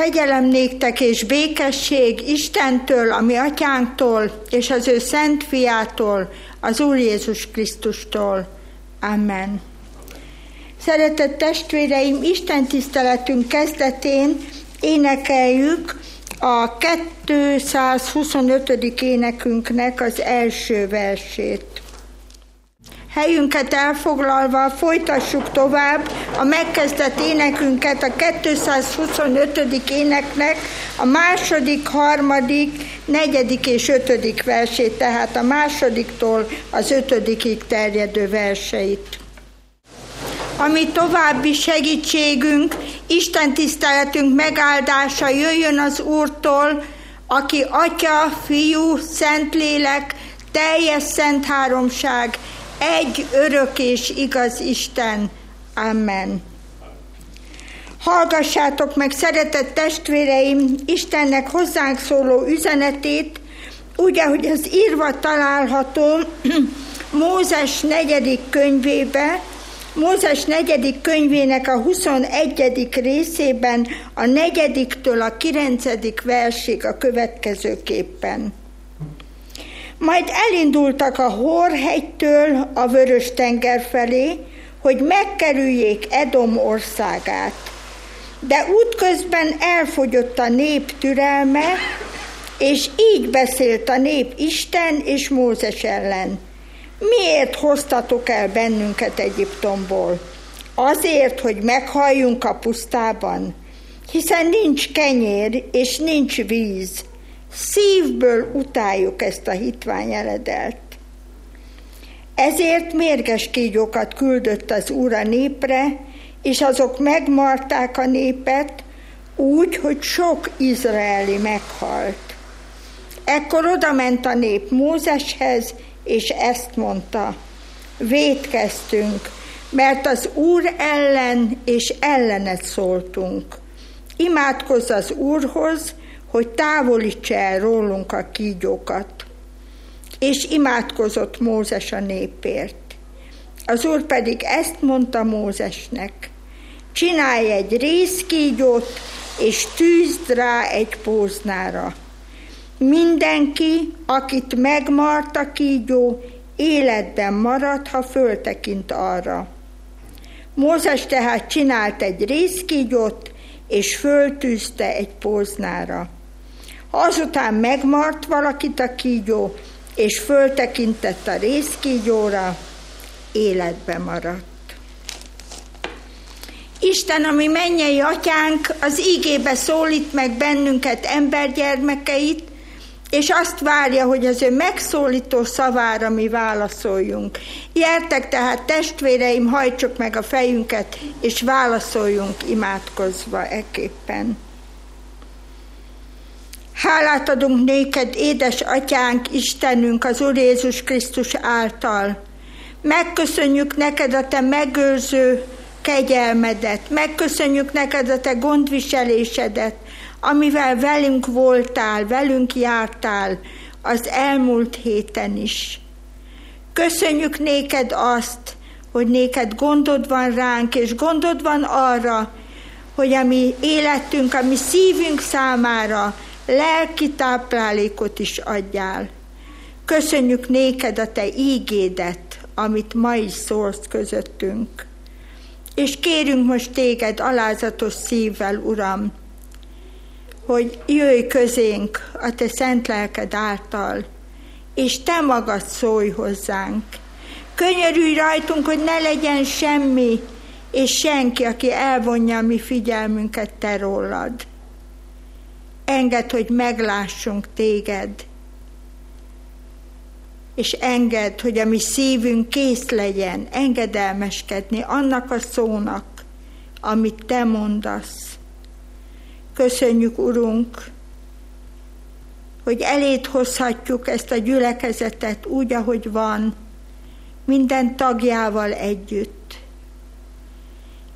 Kegyelem néktek és békesség Istentől, a mi atyánktól, és az ő szent fiától, az Úr Jézus Krisztustól. Amen. Szeretett testvéreim, Isten tiszteletünk kezdetén énekeljük a 225. énekünknek az első versét. Helyünket elfoglalva folytassuk tovább a megkezdett énekünket, a 225. éneknek a második, harmadik, negyedik és ötödik versét, tehát a másodiktól az ötödikig terjedő verseit. Ami további segítségünk, Isten tiszteletünk megáldása jöjjön az Úrtól, aki Atya, Fiú, Szentlélek, teljes szent háromság, egy örök és igaz Isten. Amen. Hallgassátok meg, szeretett testvéreim, Istennek hozzánk szóló üzenetét, úgy, ahogy az írva található Mózes negyedik könyvébe, Mózes negyedik könyvének a 21. részében a negyediktől a kilencedik versig a következőképpen. Majd elindultak a Horhegytől a Vörös tenger felé, hogy megkerüljék Edom országát. De útközben elfogyott a nép türelme, és így beszélt a nép Isten és Mózes ellen. Miért hoztatok el bennünket Egyiptomból? Azért, hogy meghalljunk a pusztában? Hiszen nincs kenyér és nincs víz Szívből utáljuk ezt a hitvány eredelt. Ezért mérges kígyókat küldött az Úr a népre, és azok megmarták a népet úgy, hogy sok izraeli meghalt. Ekkor odament a nép Mózeshez, és ezt mondta, védkeztünk, mert az Úr ellen és ellenet szóltunk. Imádkozz az Úrhoz, hogy távolítsa el rólunk a kígyókat. És imádkozott Mózes a népért. Az úr pedig ezt mondta Mózesnek, csinálj egy részkígyót, és tűzd rá egy póznára. Mindenki, akit megmart a kígyó, életben marad, ha föltekint arra. Mózes tehát csinált egy részkígyót, és föltűzte egy póznára. Azután megmart valakit a kígyó, és föltekintett a részkígyóra, életbe maradt. Isten, ami mennyei atyánk, az ígébe szólít meg bennünket, embergyermekeit, és azt várja, hogy az ő megszólító szavára mi válaszoljunk. Gyertek tehát, testvéreim, hajtsuk meg a fejünket, és válaszoljunk imádkozva eképpen. Hálát adunk néked, édes atyánk, Istenünk, az Úr Jézus Krisztus által. Megköszönjük neked a te megőrző kegyelmedet, megköszönjük neked a te gondviselésedet, amivel velünk voltál, velünk jártál az elmúlt héten is. Köszönjük néked azt, hogy néked gondod van ránk, és gondod van arra, hogy a mi életünk, a mi szívünk számára lelki táplálékot is adjál. Köszönjük néked a te ígédet, amit ma is szólsz közöttünk. És kérünk most téged alázatos szívvel, Uram, hogy jöjj közénk a te szent lelked által, és te magad szólj hozzánk. Könyörülj rajtunk, hogy ne legyen semmi, és senki, aki elvonja a mi figyelmünket te rólad. Engedd, hogy meglássunk téged, és engedd, hogy a mi szívünk kész legyen engedelmeskedni annak a szónak, amit te mondasz. Köszönjük, Urunk, hogy elét hozhatjuk ezt a gyülekezetet úgy, ahogy van, minden tagjával együtt.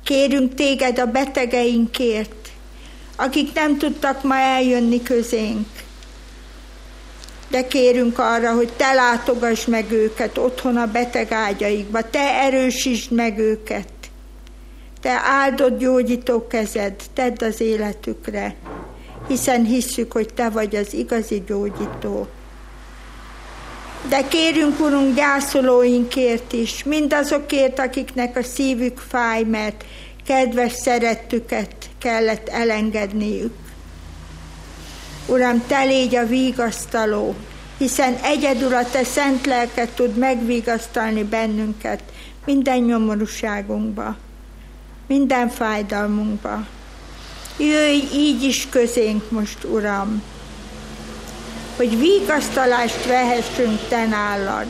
Kérünk téged a betegeinkért, akik nem tudtak ma eljönni közénk. De kérünk arra, hogy te látogass meg őket otthon a beteg ágyaikba, te erősítsd meg őket. Te áldott gyógyító kezed, tedd az életükre. hiszen hisszük, hogy Te vagy az igazi gyógyító. De kérünk, Urunk, gyászolóinkért is, mindazokért, akiknek a szívük fáj, mert kedves szerettüket kellett elengedniük. Uram, Te légy a vígasztaló, hiszen egyedül a Te szent lelket tud megvigasztalni bennünket minden nyomorúságunkba, minden fájdalmunkba. Jöjj így is közénk most, Uram, hogy vigasztalást vehessünk Te nálad.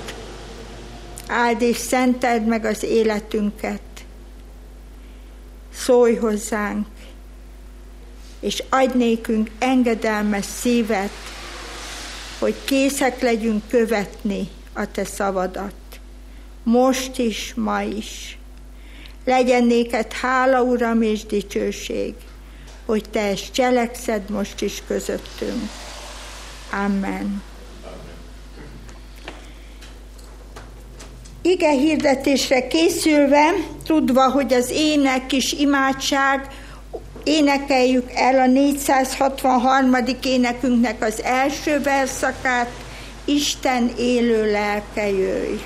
Áld és szenteld meg az életünket. Szólj hozzánk, és adj nékünk engedelmes szívet, hogy készek legyünk követni a Te szavadat. Most is, ma is. Legyen néked hála, Uram, és dicsőség, hogy Te ezt cselekszed most is közöttünk. Amen. Ige hirdetésre készülve, tudva, hogy az ének is imádság, énekeljük el a 463. énekünknek az első verszakát, Isten élő lelke jöjj.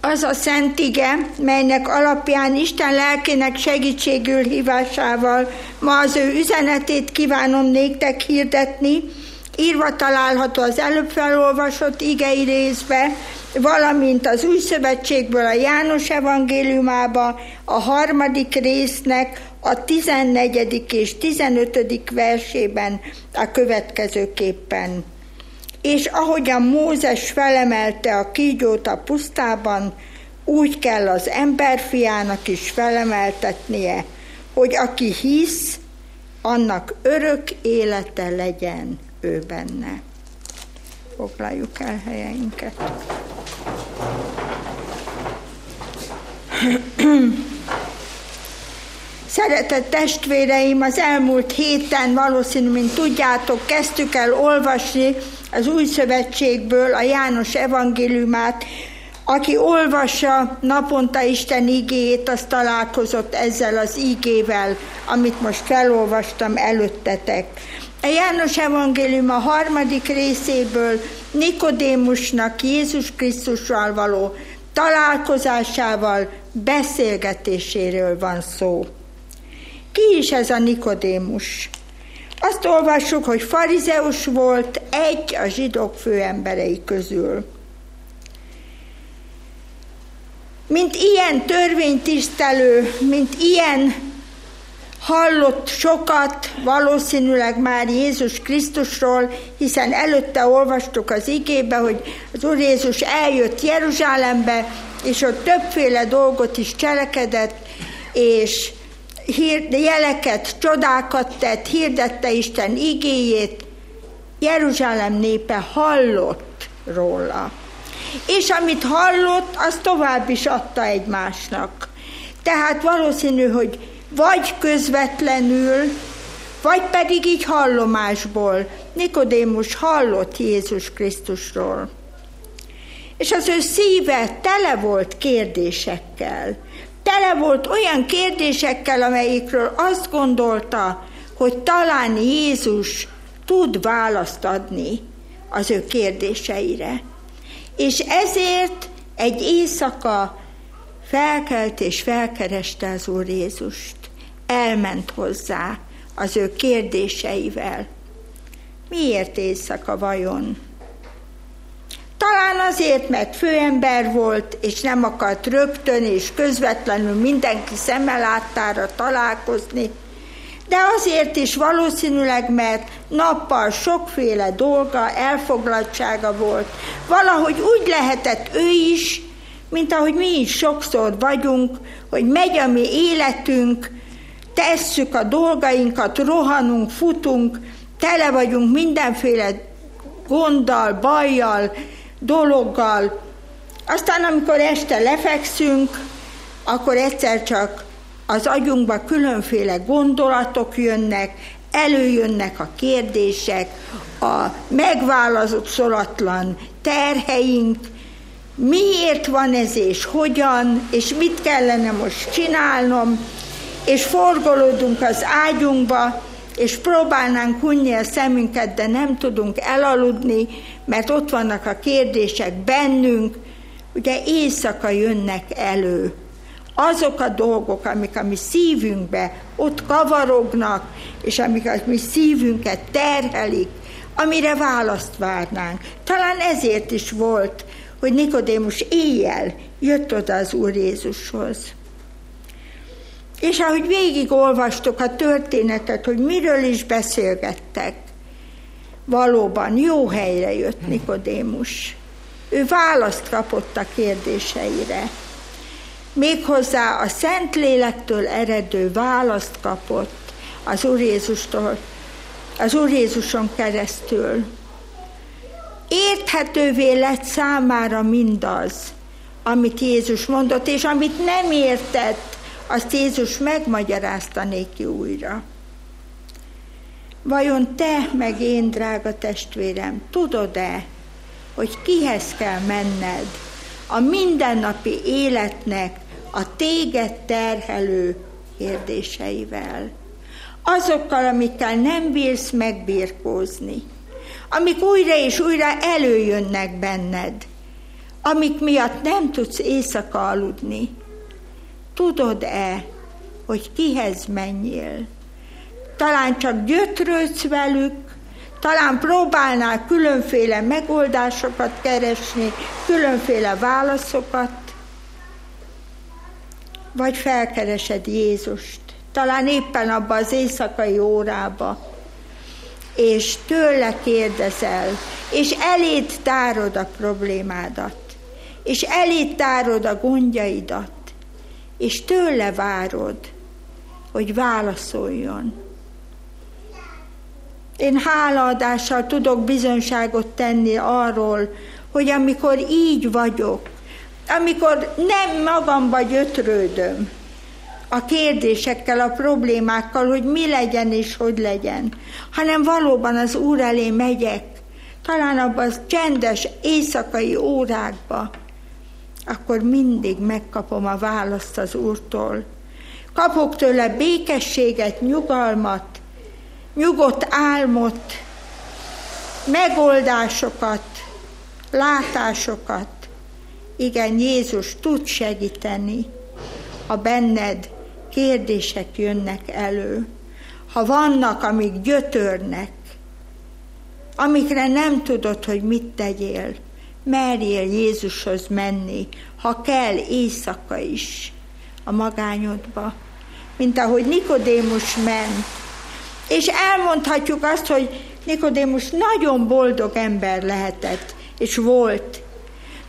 Az a szent ige, melynek alapján Isten lelkének segítségül hívásával ma az ő üzenetét kívánom néktek hirdetni, írva található az előbb felolvasott igei részbe, valamint az új szövetségből a János evangéliumába, a harmadik résznek a 14. és 15. versében a következőképpen. És ahogyan Mózes felemelte a kígyót a pusztában, úgy kell az emberfiának is felemeltetnie, hogy aki hisz, annak örök élete legyen ő benne. Foglaljuk el helyeinket. Szeretett testvéreim, az elmúlt héten valószínű, mint tudjátok, kezdtük el olvasni az Új Szövetségből a János evangéliumát, aki olvassa naponta Isten igéjét, az találkozott ezzel az igével, amit most felolvastam előttetek. A János evangélium a harmadik részéből Nikodémusnak Jézus Krisztussal való találkozásával, beszélgetéséről van szó. Ki is ez a Nikodémus? Azt olvassuk, hogy farizeus volt egy a zsidók főemberei közül. Mint ilyen törvénytisztelő, mint ilyen hallott sokat valószínűleg már Jézus Krisztusról, hiszen előtte olvastuk az igébe, hogy az Úr Jézus eljött Jeruzsálembe, és ott többféle dolgot is cselekedett, és jeleket, csodákat tett, hirdette Isten igéjét, Jeruzsálem népe hallott róla. És amit hallott, az tovább is adta egymásnak. Tehát valószínű, hogy vagy közvetlenül, vagy pedig így hallomásból. Nikodémus hallott Jézus Krisztusról. És az ő szíve tele volt kérdésekkel. Tele volt olyan kérdésekkel, amelyikről azt gondolta, hogy talán Jézus tud választ adni az ő kérdéseire. És ezért egy éjszaka felkelt és felkereste az Úr Jézust. Elment hozzá az ő kérdéseivel. Miért éjszaka vajon? Talán azért, mert főember volt, és nem akart rögtön és közvetlenül mindenki szemmeláttára találkozni, de azért is valószínűleg, mert nappal sokféle dolga, elfoglaltsága volt. Valahogy úgy lehetett ő is, mint ahogy mi is sokszor vagyunk, hogy megy a mi életünk, tesszük a dolgainkat, rohanunk, futunk, tele vagyunk mindenféle gonddal, bajjal, dologgal. Aztán, amikor este lefekszünk, akkor egyszer csak az agyunkba különféle gondolatok jönnek, előjönnek a kérdések, a megválaszolatlan terheink, miért van ez és hogyan, és mit kellene most csinálnom, és forgolódunk az ágyunkba, és próbálnánk hunni a szemünket, de nem tudunk elaludni, mert ott vannak a kérdések bennünk, ugye éjszaka jönnek elő. Azok a dolgok, amik a mi szívünkbe ott kavarognak, és amik a mi szívünket terhelik, amire választ várnánk. Talán ezért is volt, hogy Nikodémus éjjel jött oda az Úr Jézushoz. És ahogy végigolvastok a történetet, hogy miről is beszélgettek, valóban jó helyre jött Nikodémus. Ő választ kapott a kérdéseire. Méghozzá a Szentlélektől eredő választ kapott az Úr Jézustól, az Úr Jézuson keresztül. Érthetővé lett számára mindaz, amit Jézus mondott, és amit nem értett, azt Jézus megmagyarázta néki újra. Vajon te meg én, drága testvérem, tudod-e, hogy kihez kell menned a mindennapi életnek a téged terhelő kérdéseivel? Azokkal, amikkel nem bírsz megbírkózni, amik újra és újra előjönnek benned, amik miatt nem tudsz éjszaka aludni, Tudod-e, hogy kihez menjél? Talán csak gyötrődsz velük, talán próbálnál különféle megoldásokat keresni, különféle válaszokat, vagy felkeresed Jézust, talán éppen abba az éjszakai órába, és tőle kérdezel, és eléd tárod a problémádat, és eléd tárod a gondjaidat, és tőle várod, hogy válaszoljon. Én hálaadással tudok bizonyságot tenni arról, hogy amikor így vagyok, amikor nem magamba gyötrődöm a kérdésekkel, a problémákkal, hogy mi legyen és hogy legyen, hanem valóban az Úr elé megyek, talán abban az csendes éjszakai órákba, akkor mindig megkapom a választ az Úrtól. Kapok tőle békességet, nyugalmat, nyugodt álmot, megoldásokat, látásokat. Igen, Jézus tud segíteni, ha benned kérdések jönnek elő, ha vannak, amik gyötörnek, amikre nem tudod, hogy mit tegyél merjél Jézushoz menni, ha kell éjszaka is a magányodba, mint ahogy Nikodémus ment. És elmondhatjuk azt, hogy Nikodémus nagyon boldog ember lehetett, és volt,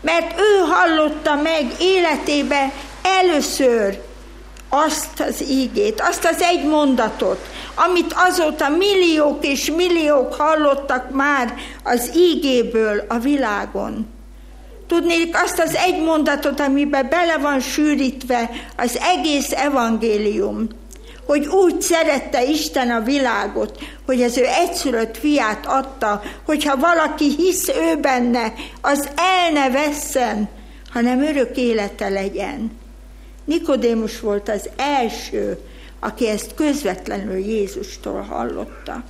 mert ő hallotta meg életébe először azt az ígét, azt az egy mondatot, amit azóta milliók és milliók hallottak már az ígéből a világon. Tudnék azt az egy mondatot, amiben bele van sűrítve az egész evangélium, hogy úgy szerette Isten a világot, hogy az ő egyszülött fiát adta, hogyha valaki hisz ő benne, az el ne vesszen, hanem örök élete legyen. Nikodémus volt az első, aki ezt közvetlenül Jézustól hallotta.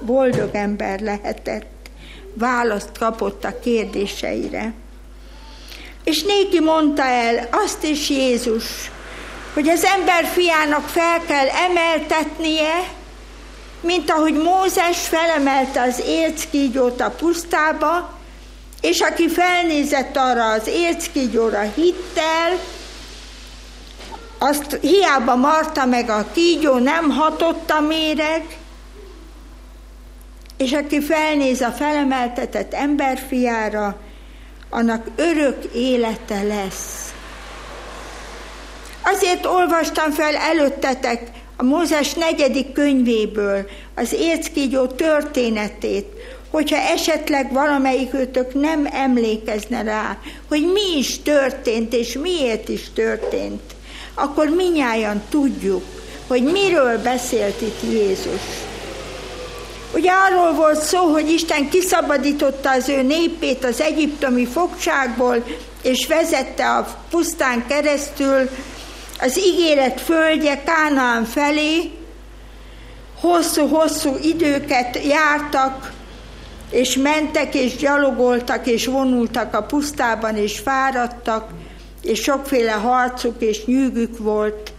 Boldog ember lehetett, választ kapott a kérdéseire. És néki mondta el azt is Jézus, hogy az ember fiának fel kell emeltetnie, mint ahogy Mózes felemelte az érckígyót a pusztába, és aki felnézett arra az érckígyóra hittel, azt hiába marta meg a kígyó, nem hatott a méreg, és aki felnéz a felemeltetett emberfiára, annak örök élete lesz. Azért olvastam fel előttetek a Mózes negyedik könyvéből az érckígyó történetét, hogyha esetleg valamelyikőtök nem emlékezne rá, hogy mi is történt, és miért is történt akkor minnyáján tudjuk, hogy miről beszélt itt Jézus. Ugye arról volt szó, hogy Isten kiszabadította az ő népét az egyiptomi fogságból, és vezette a pusztán keresztül az ígéret földje Kánaán felé, hosszú-hosszú időket jártak, és mentek, és gyalogoltak, és vonultak a pusztában, és fáradtak, és sokféle harcuk és nyűgük volt,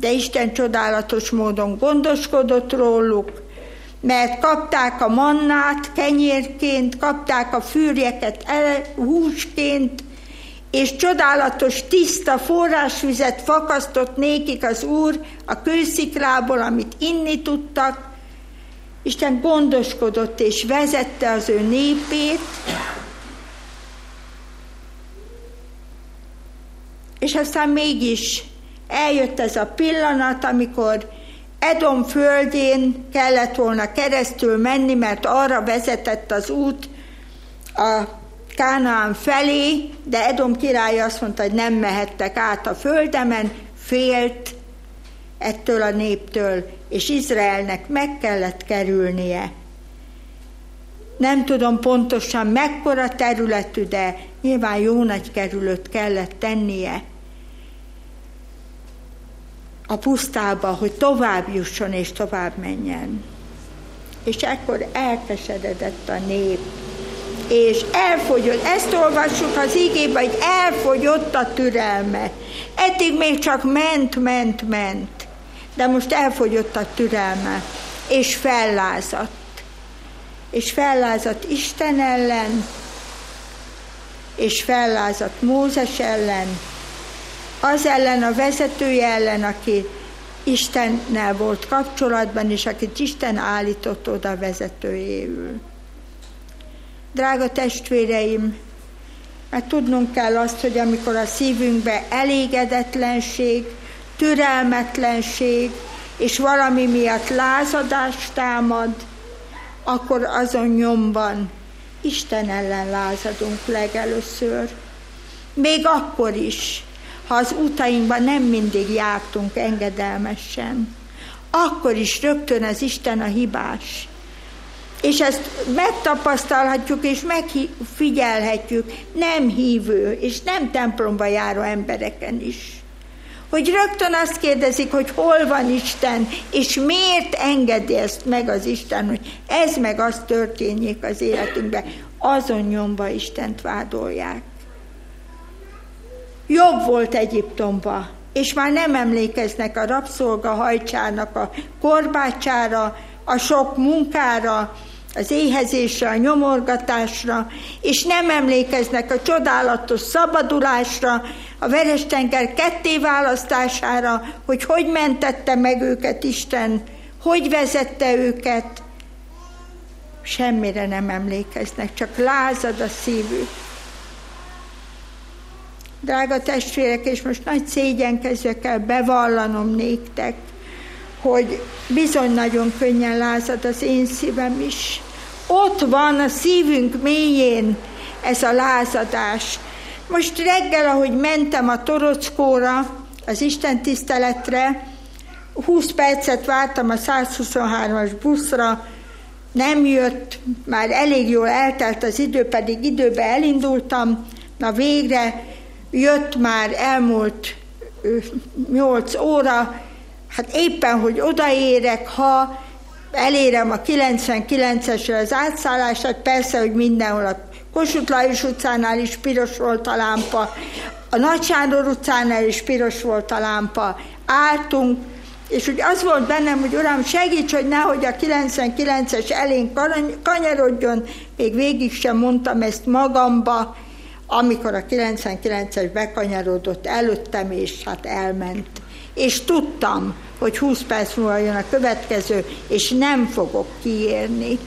de Isten csodálatos módon gondoskodott róluk, mert kapták a mannát kenyérként, kapták a fűrjeket húsként, és csodálatos, tiszta forrásvizet fakasztott nékik az Úr a kősziklából, amit inni tudtak. Isten gondoskodott és vezette az ő népét, és aztán mégis eljött ez a pillanat, amikor Edom földjén kellett volna keresztül menni, mert arra vezetett az út a Kánaán felé, de Edom király azt mondta, hogy nem mehettek át a földemen, félt ettől a néptől, és Izraelnek meg kellett kerülnie. Nem tudom pontosan mekkora területű, de nyilván jó nagy kerülőt kellett tennie a pusztába, hogy tovább jusson és tovább menjen. És ekkor elkeseredett a nép, és elfogyott, ezt olvassuk az igében, hogy elfogyott a türelme. Eddig még csak ment, ment, ment, de most elfogyott a türelme, és fellázadt. És fellázadt Isten ellen, és fellázadt Mózes ellen, az ellen, a vezetője ellen, aki Istennel volt kapcsolatban, és akit Isten állított oda vezetőjéül. Drága testvéreim, mert tudnunk kell azt, hogy amikor a szívünkbe elégedetlenség, türelmetlenség, és valami miatt lázadás támad, akkor azon nyomban Isten ellen lázadunk legelőször. Még akkor is, ha az utainkban nem mindig jártunk engedelmesen, akkor is rögtön az Isten a hibás. És ezt megtapasztalhatjuk és megfigyelhetjük nem hívő és nem templomba járó embereken is. Hogy rögtön azt kérdezik, hogy hol van Isten, és miért engedi ezt meg az Isten, hogy ez meg az történjék az életünkben. Azon nyomba Istent vádolják. Jobb volt Egyiptomba, és már nem emlékeznek a rabszolga hajcsának a korbácsára, a sok munkára, az éhezésre, a nyomorgatásra, és nem emlékeznek a csodálatos szabadulásra, a Verestenger ketté választására, hogy hogy mentette meg őket Isten, hogy vezette őket. Semmire nem emlékeznek, csak lázad a szívük. Drága testvérek, és most nagy szégyenkezve kell bevallanom néktek, hogy bizony nagyon könnyen lázad az én szívem is. Ott van a szívünk mélyén ez a lázadás. Most reggel, ahogy mentem a Torockóra, az Isten tiszteletre, 20 percet vártam a 123-as buszra, nem jött, már elég jól eltelt az idő, pedig időbe elindultam, na végre jött már elmúlt 8 óra, hát éppen, hogy odaérek, ha elérem a 99-esre az átszállását, persze, hogy mindenhol a Kossuth Lajos utcánál is piros volt a lámpa, a Nagy Sándor utcánál is piros volt a lámpa, álltunk, és úgy az volt bennem, hogy Uram, segíts, hogy nehogy a 99-es elén kanyarodjon, még végig sem mondtam ezt magamba, amikor a 99-es bekanyarodott előttem, és hát elment. És tudtam, hogy 20 perc múlva jön a következő, és nem fogok kiérni.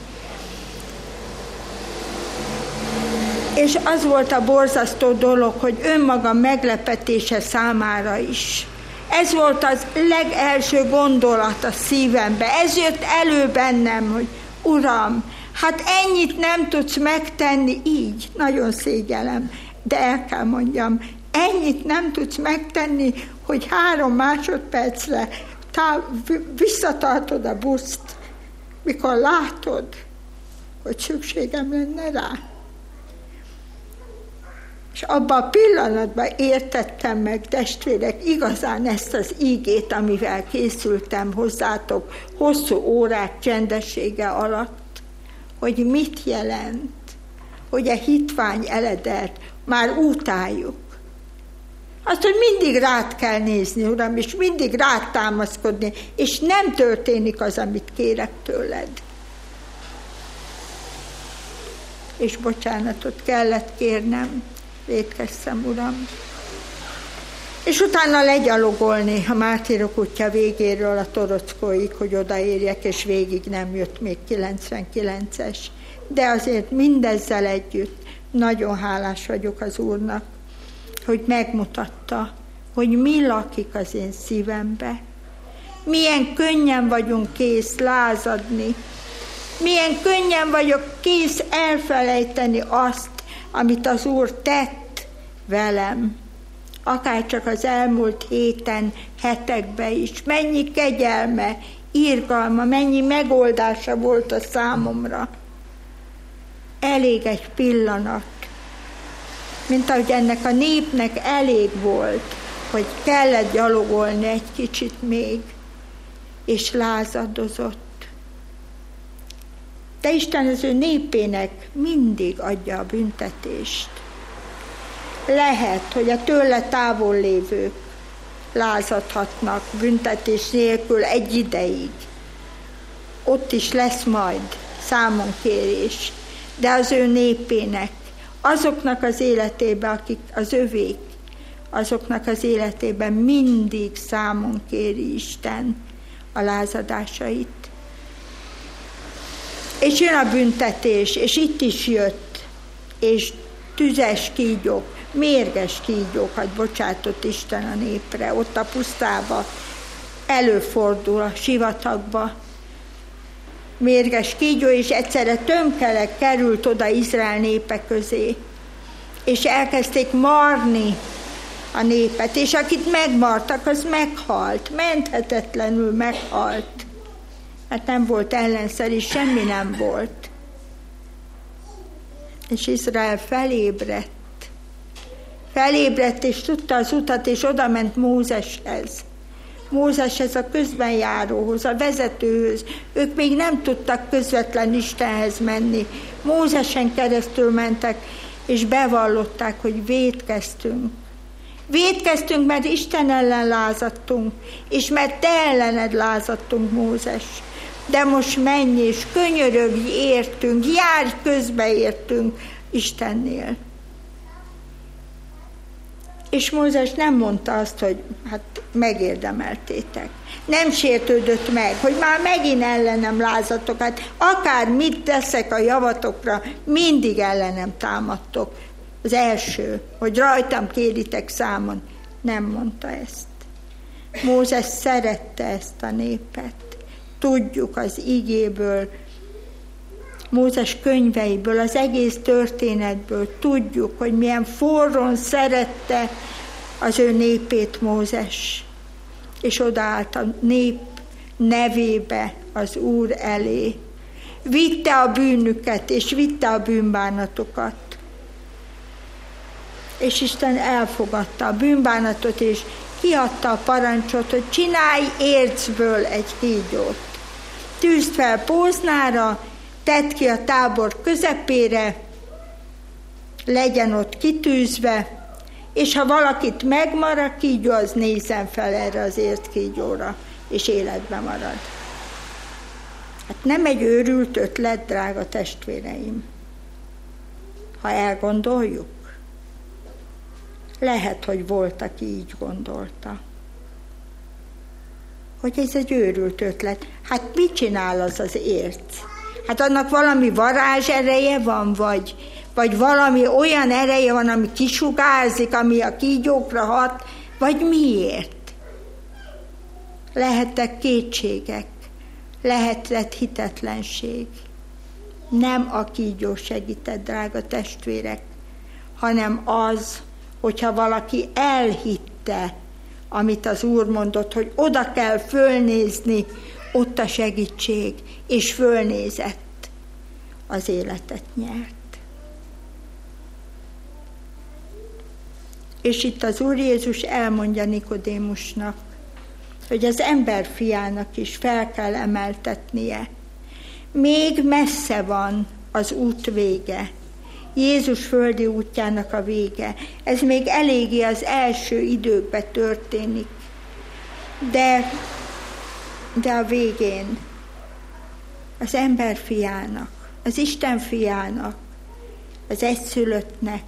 És az volt a borzasztó dolog, hogy önmaga meglepetése számára is. Ez volt az legelső gondolat a szívembe. Ez jött elő bennem, hogy Uram, Hát ennyit nem tudsz megtenni így, nagyon szégyelem, de el kell mondjam, ennyit nem tudsz megtenni, hogy három másodpercre táv, visszatartod a buszt, mikor látod, hogy szükségem lenne rá. És abban a pillanatban értettem meg, testvérek, igazán ezt az ígét, amivel készültem hozzátok hosszú órák csendessége alatt, hogy mit jelent, hogy a hitvány eledet már utáljuk. Azt, hogy mindig rád kell nézni, Uram, és mindig rád támaszkodni, és nem történik az, amit kérek tőled. És bocsánatot kellett kérnem, védkeztem, Uram. És utána legyalogolni a Mártírok útja végéről a Torockóig, hogy odaérjek, és végig nem jött még 99-es. De azért mindezzel együtt nagyon hálás vagyok az Úrnak, hogy megmutatta, hogy mi lakik az én szívembe. Milyen könnyen vagyunk kész lázadni, milyen könnyen vagyok kész elfelejteni azt, amit az Úr tett velem, akár csak az elmúlt héten, hetekben is. Mennyi kegyelme, írgalma, mennyi megoldása volt a számomra. Elég egy pillanat, mint ahogy ennek a népnek elég volt, hogy kellett gyalogolni egy kicsit még, és lázadozott. De Isten az ő népének mindig adja a büntetést. Lehet, hogy a tőle távol lévők lázadhatnak büntetés nélkül egy ideig. Ott is lesz majd számonkérés, de az ő népének azoknak az életébe, akik az övék, azoknak az életében mindig számon kéri Isten a lázadásait. És jön a büntetés, és itt is jött, és tüzes kígyók, mérges kígyókat bocsátott Isten a népre, ott a pusztába, előfordul a sivatagba, mérges kígyó, és egyszerre tömkelek került oda Izrael népe közé, és elkezdték marni a népet, és akit megmartak, az meghalt, menthetetlenül meghalt. Hát nem volt ellenszer, és semmi nem volt. És Izrael felébredt. Felébredt, és tudta az utat, és oda ment Mózeshez Mózeshez, a közben járóhoz, a vezetőhöz. Ők még nem tudtak közvetlen Istenhez menni. Mózesen keresztül mentek, és bevallották, hogy védkeztünk. Védkeztünk, mert Isten ellen lázadtunk, és mert te ellened lázadtunk, Mózes. De most menj és könyörögj, értünk, járj közbe értünk Istennél. És Mózes nem mondta azt, hogy hát megérdemeltétek. Nem sértődött meg, hogy már megint ellenem lázatok, hát akár mit teszek a javatokra, mindig ellenem támadtok. Az első, hogy rajtam kéritek számon. Nem mondta ezt. Mózes szerette ezt a népet. Tudjuk az igéből, Mózes könyveiből, az egész történetből tudjuk, hogy milyen forron szerette az ő népét Mózes, és odaállt a nép nevébe az Úr elé. Vitte a bűnüket, és vitte a bűnbánatokat. És Isten elfogadta a bűnbánatot, és kiadta a parancsot, hogy csinálj ércből egy hígyót. Tűzd fel póznára, tedd ki a tábor közepére, legyen ott kitűzve, és ha valakit megmar a kígyó, az nézzen fel erre az ért kígyóra, és életbe marad. Hát nem egy őrült ötlet, drága testvéreim. Ha elgondoljuk, lehet, hogy volt, aki így gondolta. Hogy ez egy őrült ötlet. Hát mit csinál az az érc? Hát annak valami varázs ereje van, vagy, vagy valami olyan ereje van, ami kisugárzik, ami a kígyókra hat, vagy miért? Lehettek kétségek, lehetett hitetlenség. Nem a kígyó segített, drága testvérek, hanem az, hogyha valaki elhitte, amit az Úr mondott, hogy oda kell fölnézni, ott a segítség, és fölnézett, az életet nyert. És itt az Úr Jézus elmondja Nikodémusnak, hogy az ember fiának is fel kell emeltetnie. Még messze van az út vége, Jézus földi útjának a vége. Ez még eléggé az első időkben történik. De, de a végén az ember fiának, az Isten fiának, az egyszülöttnek,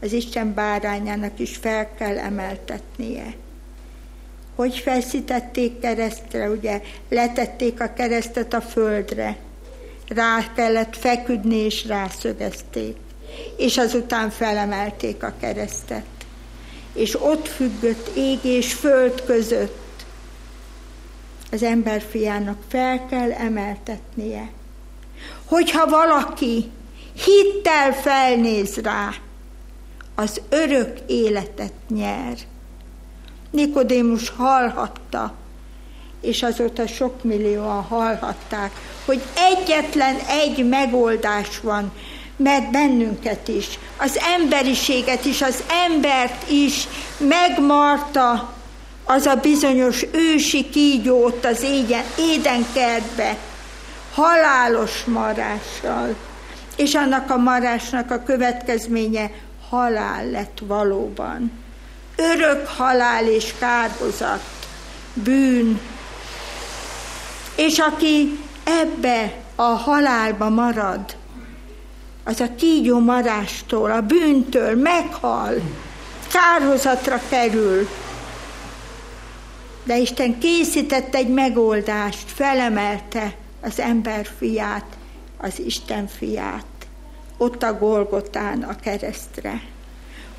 az Isten bárányának is fel kell emeltetnie. Hogy feszítették keresztre, ugye letették a keresztet a földre, rá kellett feküdni és rászögezték, és azután felemelték a keresztet. És ott függött ég és föld között. Az ember fiának fel kell emeltetnie. Hogyha valaki hittel felnéz rá, az örök életet nyer. Nikodémus hallhatta, és azóta sok millióan hallhatták, hogy egyetlen egy megoldás van, mert bennünket is, az emberiséget is, az embert is megmarta az a bizonyos ősi kígyót az égyen, édenkertbe, halálos marással. És annak a marásnak a következménye halál lett valóban. Örök halál és kárhozat, bűn. És aki ebbe a halálba marad, az a kígyó marástól, a bűntől meghal, kárhozatra kerül. De Isten készített egy megoldást, felemelte az ember fiát, az Isten fiát, ott a Golgotán a keresztre.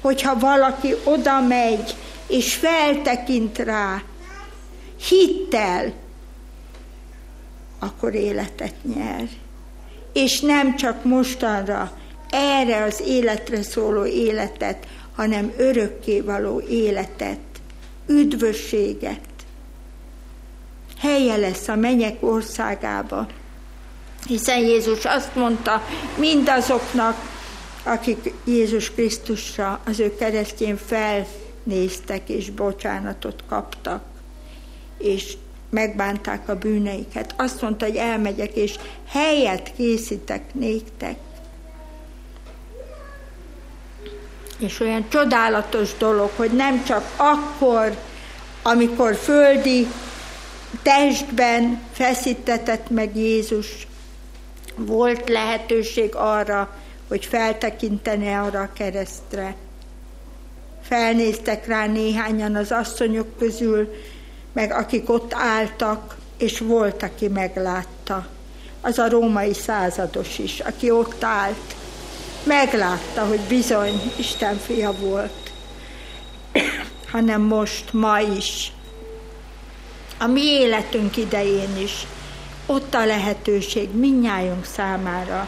Hogyha valaki oda megy, és feltekint rá, hittel, akkor életet nyer. És nem csak mostanra, erre az életre szóló életet, hanem örökké való életet, üdvösséget. Helye lesz a menyek országába, hiszen Jézus azt mondta mindazoknak, akik Jézus Krisztusra, az ő keresztjén felnéztek és bocsánatot kaptak, és megbánták a bűneiket. Azt mondta, hogy elmegyek, és helyet készítek néktek. És olyan csodálatos dolog, hogy nem csak akkor, amikor földi testben feszítetett meg Jézus, volt lehetőség arra, hogy feltekintene arra a keresztre. Felnéztek rá néhányan az asszonyok közül, meg akik ott álltak, és volt, aki meglátta. Az a római százados is, aki ott állt, meglátta, hogy bizony Isten fia volt, hanem most, ma is. A mi életünk idején is ott a lehetőség minnyájunk számára.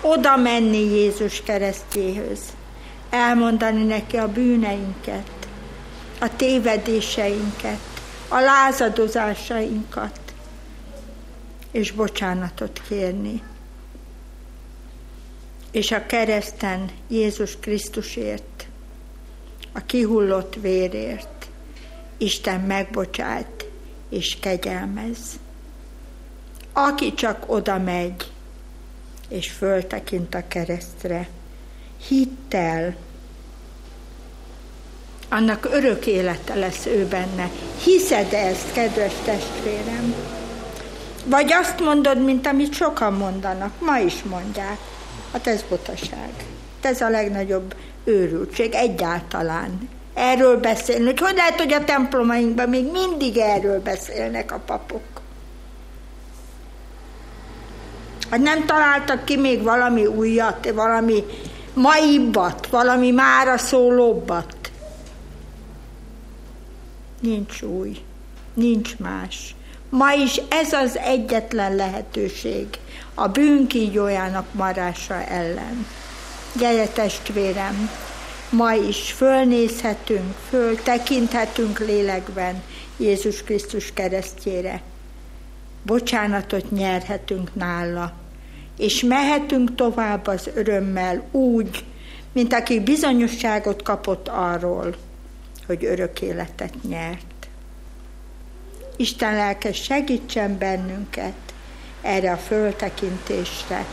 Oda menni Jézus keresztjéhöz, elmondani neki a bűneinket, a tévedéseinket, a lázadozásainkat, és bocsánatot kérni. És a kereszten Jézus Krisztusért, a kihullott vérért Isten megbocsájt és kegyelmez. Aki csak oda megy, és föltekint a keresztre, hittel, annak örök élete lesz ő benne. Hiszed ezt, kedves testvérem? Vagy azt mondod, mint amit sokan mondanak, ma is mondják. Hát ez butaság. Ez a legnagyobb őrültség egyáltalán. Erről beszélni. Hogy hogy lehet, hogy a templomainkban még mindig erről beszélnek a papok? Hogy nem találtak ki még valami újat, valami maibbat, valami mára szólóbbat? Nincs új, nincs más. Ma is ez az egyetlen lehetőség a bűnkígyójának marása ellen. Gyere testvérem, ma is fölnézhetünk, föltekinthetünk lélekben Jézus Krisztus keresztjére. Bocsánatot nyerhetünk nála, és mehetünk tovább az örömmel úgy, mint aki bizonyosságot kapott arról, hogy örök életet nyert. Isten lelke segítsen bennünket erre a föltekintésre,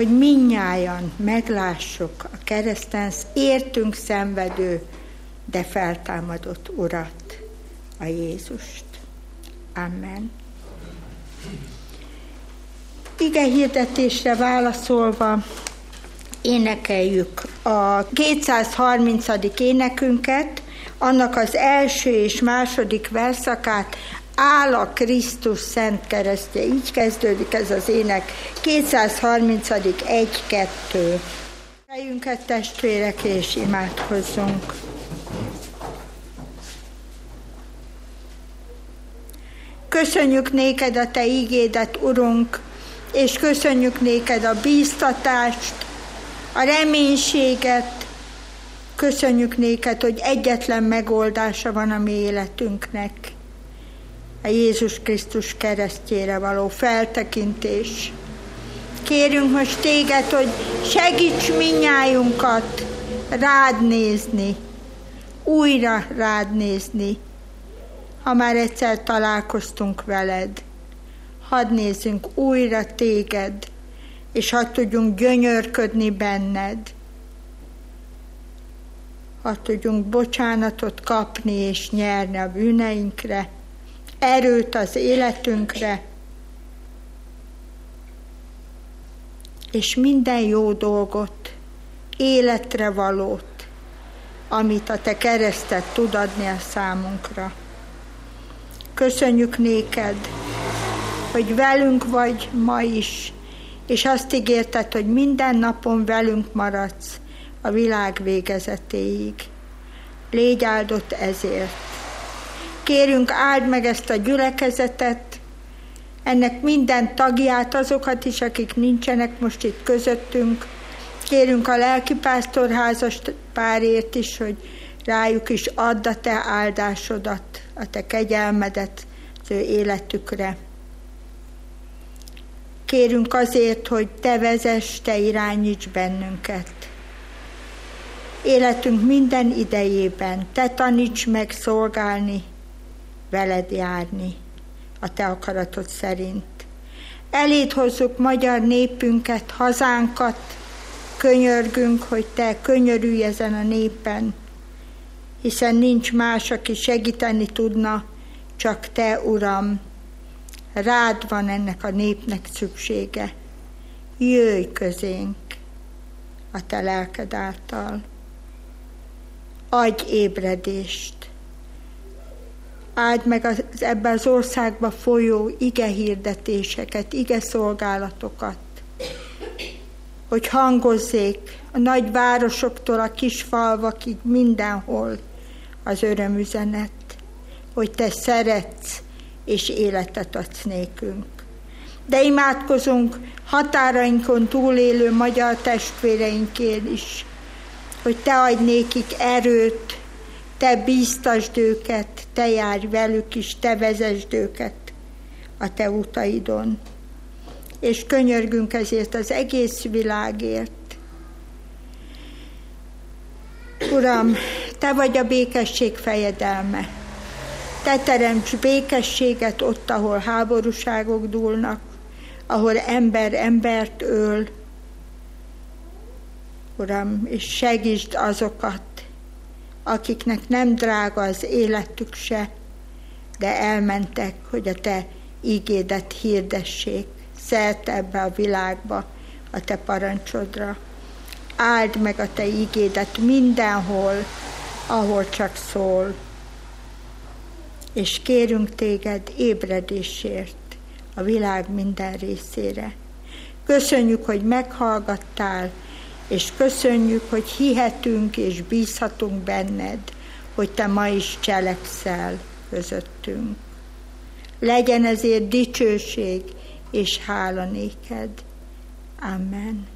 hogy minnyájan meglássuk a kereszten értünk szenvedő, de feltámadott Urat, a Jézust. Amen. Ige hirdetésre válaszolva énekeljük a 230. énekünket, annak az első és második verszakát áll a Krisztus szent keresztje. Így kezdődik ez az ének. 230. 1-2. Fejünket testvérek és imádkozzunk. Köszönjük néked a Te ígédet, Urunk, és köszönjük néked a bíztatást, a reménységet, köszönjük néked, hogy egyetlen megoldása van a mi életünknek. A Jézus Krisztus keresztjére való feltekintés. Kérünk most téged, hogy segíts minnyájunkat rád nézni, újra rád nézni, ha már egyszer találkoztunk veled. Hadd nézzünk újra téged, és hadd tudjunk gyönyörködni benned. Hadd tudjunk bocsánatot kapni és nyerni a bűneinkre, erőt az életünkre, és minden jó dolgot, életre valót, amit a te keresztet tud adni a számunkra. Köszönjük néked, hogy velünk vagy ma is, és azt ígérted, hogy minden napon velünk maradsz a világ végezetéig. Légy áldott ezért. Kérünk, áld meg ezt a gyülekezetet, ennek minden tagját, azokat is, akik nincsenek most itt közöttünk. Kérünk a lelkipásztorházas párért is, hogy rájuk is add a te áldásodat, a te kegyelmedet az ő életükre. Kérünk azért, hogy te vezess, te irányíts bennünket. Életünk minden idejében te taníts meg szolgálni, veled járni a te akaratod szerint. Eléd hozzuk magyar népünket, hazánkat, könyörgünk, hogy te könyörülj ezen a népen, hiszen nincs más, aki segíteni tudna, csak te, Uram. Rád van ennek a népnek szüksége. Jöjj közénk a te lelked által. Adj ébredést. Áld meg az, ebbe az országba folyó ige hirdetéseket, ige szolgálatokat, hogy hangozzék a nagy városoktól a kis falvakig mindenhol az örömüzenet, hogy te szeretsz és életet adsz nékünk. De imádkozunk határainkon túlélő magyar testvéreinkért is, hogy te adj nékik erőt, te bíztasd őket, te járj velük is, te vezesd őket a te utaidon. És könyörgünk ezért az egész világért. Uram, te vagy a békesség fejedelme. Te teremts békességet ott, ahol háborúságok dúlnak, ahol ember embert öl. Uram, és segítsd azokat, akiknek nem drága az életük se, de elmentek, hogy a te ígédet hirdessék szerte ebbe a világba a te parancsodra. Áld meg a te ígédet mindenhol, ahol csak szól. És kérünk téged ébredésért a világ minden részére. Köszönjük, hogy meghallgattál, és köszönjük, hogy hihetünk és bízhatunk benned, hogy te ma is cselekszel közöttünk. Legyen ezért dicsőség és hála néked. Amen.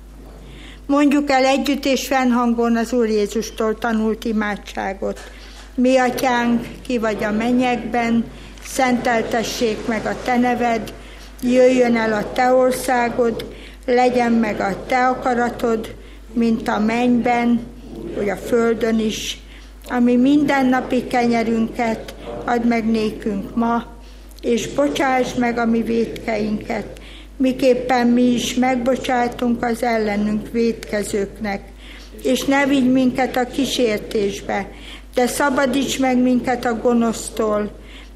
Mondjuk el együtt és fennhangon az Úr Jézustól tanult imádságot. Mi atyánk, ki vagy a mennyekben, szenteltessék meg a te neved, jöjjön el a te országod, legyen meg a te akaratod, mint a mennyben, hogy a földön is, ami mindennapi kenyerünket add meg nékünk ma, és bocsáss meg a mi védkeinket, miképpen mi is megbocsátunk az ellenünk védkezőknek. És ne vigy minket a kísértésbe, de szabadíts meg minket a gonosztól,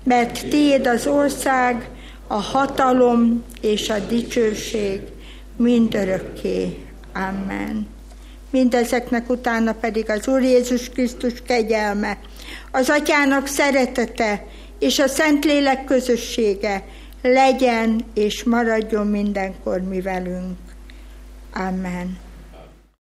mert tiéd az ország, a hatalom és a dicsőség mindörökké. Amen. Mindezeknek utána pedig az Úr Jézus Krisztus kegyelme, az Atyának szeretete és a Szentlélek közössége legyen és maradjon mindenkor mi velünk. Amen.